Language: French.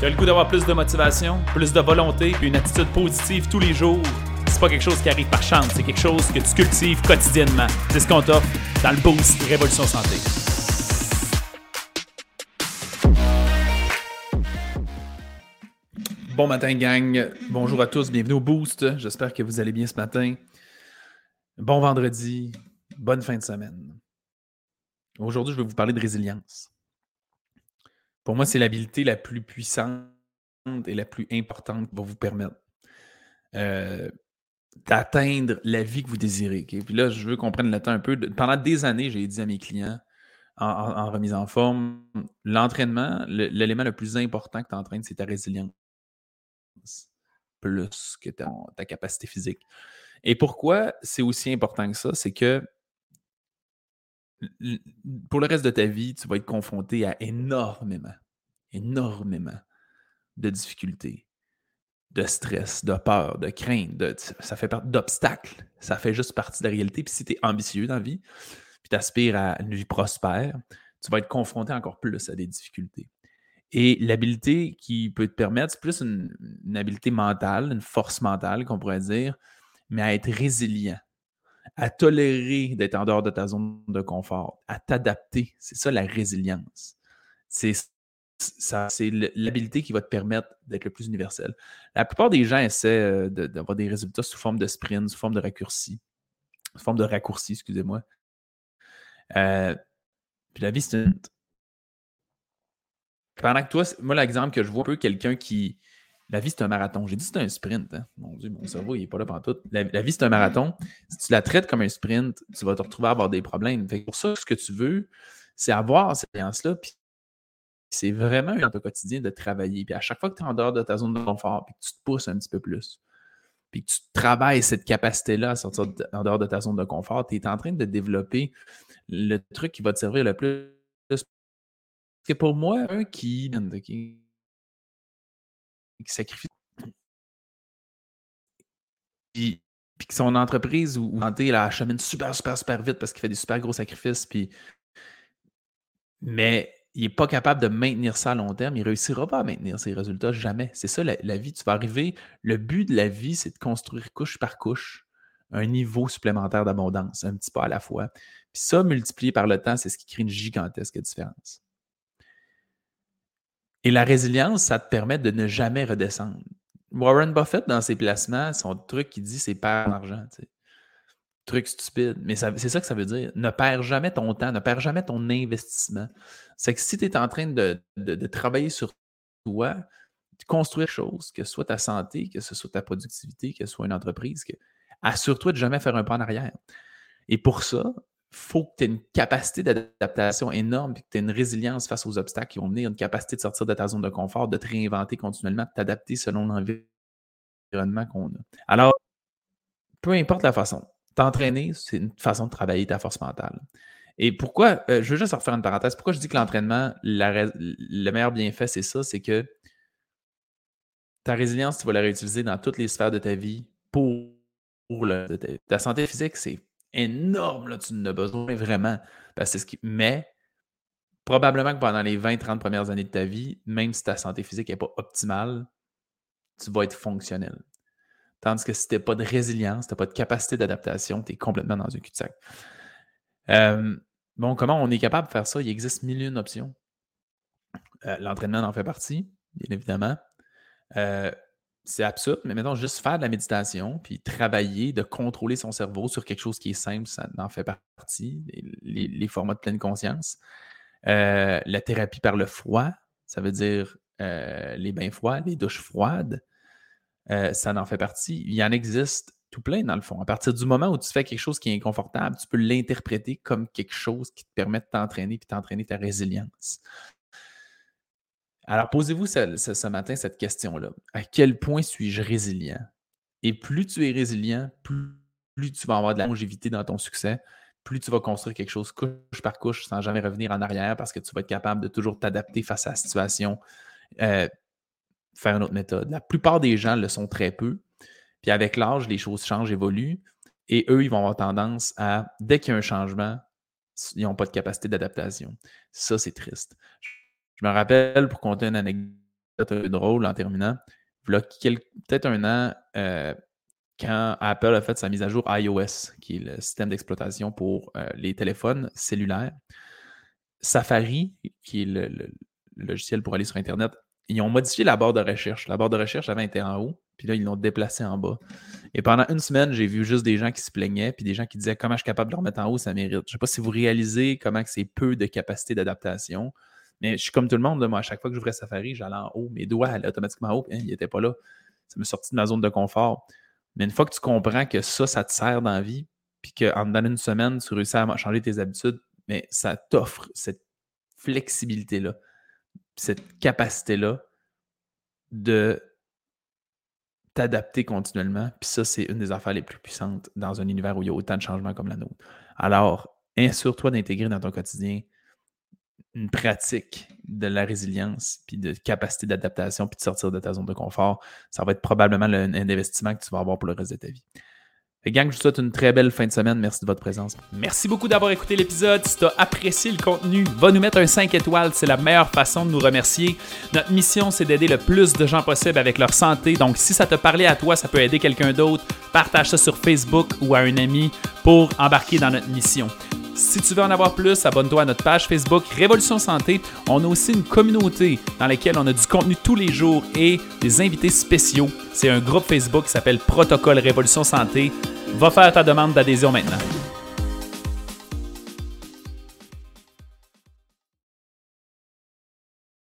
Tu as le goût d'avoir plus de motivation, plus de volonté, puis une attitude positive tous les jours? C'est pas quelque chose qui arrive par chance, c'est quelque chose que tu cultives quotidiennement. C'est ce qu'on t'offre dans le Boost Révolution Santé. Bon matin, gang. Bonjour à tous. Bienvenue au Boost. J'espère que vous allez bien ce matin. Bon vendredi. Bonne fin de semaine. Aujourd'hui, je vais vous parler de résilience. Pour moi, c'est l'habilité la plus puissante et la plus importante qui va vous permettre euh, d'atteindre la vie que vous désirez. Puis là, je veux qu'on prenne le temps un peu. pendant des années, j'ai dit à mes clients en, remise en forme, l'entraînement, l'élément le, plus important que tu entraînes, c'est ta résilience. Plus que ta capacité physique. Et pourquoi c'est aussi important que ça? C'est que pour le reste de ta vie, tu vas être confronté à énormément, énormément de difficultés, de stress, de peur, de crainte, ça fait partie d'obstacles. Ça fait juste partie de la réalité. Puis si tu es ambitieux dans la vie, puis tu aspires à une vie prospère, tu vas être confronté encore plus à des difficultés. Et l'habilité qui peut te permettre, c'est plus une, une, habileté mentale, une force mentale qu'on pourrait dire, mais à être résilient à tolérer d'être en dehors de ta zone de confort, à t'adapter. C'est ça la résilience. C'est c'est l'habilité qui va te permettre d'être le plus universel. La plupart des gens essaient euh, d'avoir des résultats sous forme de sprint, sous forme de raccourci, sous forme de raccourci, excusez-moi. Euh, puis la vie, c'est une. Pendant que toi, moi, l'exemple que je vois un peu quelqu'un qui, la vie, c'est un marathon. J'ai dit c'est un sprint. Hein. Mon Dieu, mon cerveau, il n'est pas là pendant tout. La, vie, c'est un marathon. Si tu la traites comme un sprint, tu vas te retrouver à avoir des problèmes. pour ça, ce que tu veux, c'est avoir cette expérience-là. Puis c'est vraiment un peu quotidien de travailler. Puis à chaque fois que tu es en dehors de ta zone de confort, puis que tu te pousses un petit peu plus, puis que tu travailles cette capacité-là à sortir en dehors de ta zone de confort, tu es en train de développer le truc qui va te servir le plus. Parce que pour moi, un qui sacrifie. Puis, son entreprise ou, santé la chemine super, super, super vite parce qu'il fait des super gros sacrifices. Puis, mais il n'est pas capable de maintenir ça à long terme. Il ne réussira pas à maintenir ses résultats jamais. C'est ça la, vie. Tu vas arriver. Le but de la vie, c'est de construire couche par couche un niveau supplémentaire d'abondance, un petit pas à la fois. Puis ça, multiplié par le temps, c'est ce qui crée une gigantesque différence. Et la résilience, ça te permet de ne jamais redescendre. Warren Buffett, dans ses placements, son truc qui dit c'est perdre l'argent. Truc stupide. Mais c'est ça que ça veut dire. Ne perds jamais ton temps, ne perds jamais ton investissement. C'est que si tu es en train de, travailler sur toi, de construire quelque chose, que ce soit ta santé, que ce soit ta productivité, que ce soit une entreprise, assure-toi de jamais faire un pas en arrière. Et pour ça, faut que tu aies une capacité d'adaptation énorme et que tu aies une résilience face aux obstacles qui vont venir, une capacité de sortir de ta zone de confort, de te réinventer continuellement, de t'adapter selon l'environnement qu'on a. Alors, peu importe la façon, t'entraîner, c'est une façon de travailler ta force mentale. Et pourquoi, euh, je veux juste refaire une parenthèse, pourquoi je dis que l'entraînement, le meilleur bienfait, c'est ça, c'est que ta résilience, tu vas la réutiliser dans toutes les sphères de ta vie pour, le, ta santé physique, c'est énorme, là, tu en as besoin vraiment. Parce que. Mais probablement que pendant les 20-30 premières années de ta vie, même si ta santé physique n'est pas optimale, tu vas être fonctionnel. Tandis que si tu n'as pas de résilience, tu n'as pas de capacité d'adaptation, tu es complètement dans un cul-de-sac. bon, comment on est capable de faire ça? Il existe mille et. Euh, l'entraînement en fait partie, bien évidemment. Euh, c'est absurde, mais maintenant, juste faire de la méditation, puis travailler, de contrôler son cerveau sur quelque chose qui est simple, ça en fait partie, les, formats de pleine conscience. Euh, la thérapie par le froid, ça veut dire euh, les bains froids, les douches froides, euh, ça en fait partie. Il y en existe tout plein dans le fond. À partir du moment où tu fais quelque chose qui est inconfortable, tu peux l'interpréter comme quelque chose qui te permet de t'entraîner puis t'entraîner ta résilience. Alors, posez-vous ce, matin cette question-là. À quel point suis-je résilient? Et plus tu es résilient, plus, tu vas avoir de la longévité dans ton succès, plus tu vas construire quelque chose couche par couche sans jamais revenir en arrière parce que tu vas être capable de toujours t'adapter face à la situation, euh, faire une autre méthode. La plupart des gens le sont très peu. Puis avec l'âge, les choses changent, évoluent. Et eux, ils vont avoir tendance à, dès qu'il y a un changement, ils n'ont pas de capacité d'adaptation. Ça, c'est triste. Je me rappelle, pour compter une anecdote, drôle en terminant. Peut-être un an, euh, quand Apple a fait sa mise à jour iOS, qui est le système d'exploitation pour euh, les téléphones cellulaires, Safari, qui est le, logiciel pour aller sur Internet, ils ont modifié la barre de recherche. La barre de recherche avait été en haut, puis là, ils l'ont déplacée en bas. Et pendant une semaine, j'ai vu juste des gens qui se plaignaient, puis des gens qui disaient comment je suis capable de le remettre en haut, ça mérite. Je ne sais pas si vous réalisez comment c'est peu de capacité d'adaptation. Mais je suis comme tout le monde, moi, à chaque fois que j'ouvrais Safari, j'allais en haut, mes doigts allaient automatiquement en haut, hein, il n'était pas là. Ça me sortit de ma zone de confort. Mais une fois que tu comprends que ça, ça te sert dans la vie, puis qu'en dans une semaine, tu réussis à changer tes habitudes, mais ça t'offre cette flexibilité-là, cette capacité-là de t'adapter continuellement. Puis ça, c'est une des affaires les plus puissantes dans un univers où il y a autant de changements comme la nôtre. Alors, assure-toi d'intégrer dans ton quotidien une pratique de la résilience, puis de capacité d'adaptation, puis de sortir de ta zone de confort, ça va être probablement un investissement que tu vas avoir pour le reste de ta vie. Et gang, je vous souhaite une très belle fin de semaine. Merci de votre présence. Merci beaucoup d'avoir écouté l'épisode. Si tu as apprécié le contenu, va nous mettre un 5 étoiles. C'est la meilleure façon de nous remercier. Notre mission, c'est d'aider le plus de gens possible avec leur santé. Donc, si ça te parlait à toi, ça peut aider quelqu'un d'autre. Partage ça sur Facebook ou à un ami pour embarquer dans notre mission. Si tu veux en avoir plus, abonne-toi à notre page Facebook Révolution Santé. On a aussi une communauté dans laquelle on a du contenu tous les jours et des invités spéciaux. C'est un groupe Facebook qui s'appelle Protocole Révolution Santé. Va faire ta demande d'adhésion maintenant.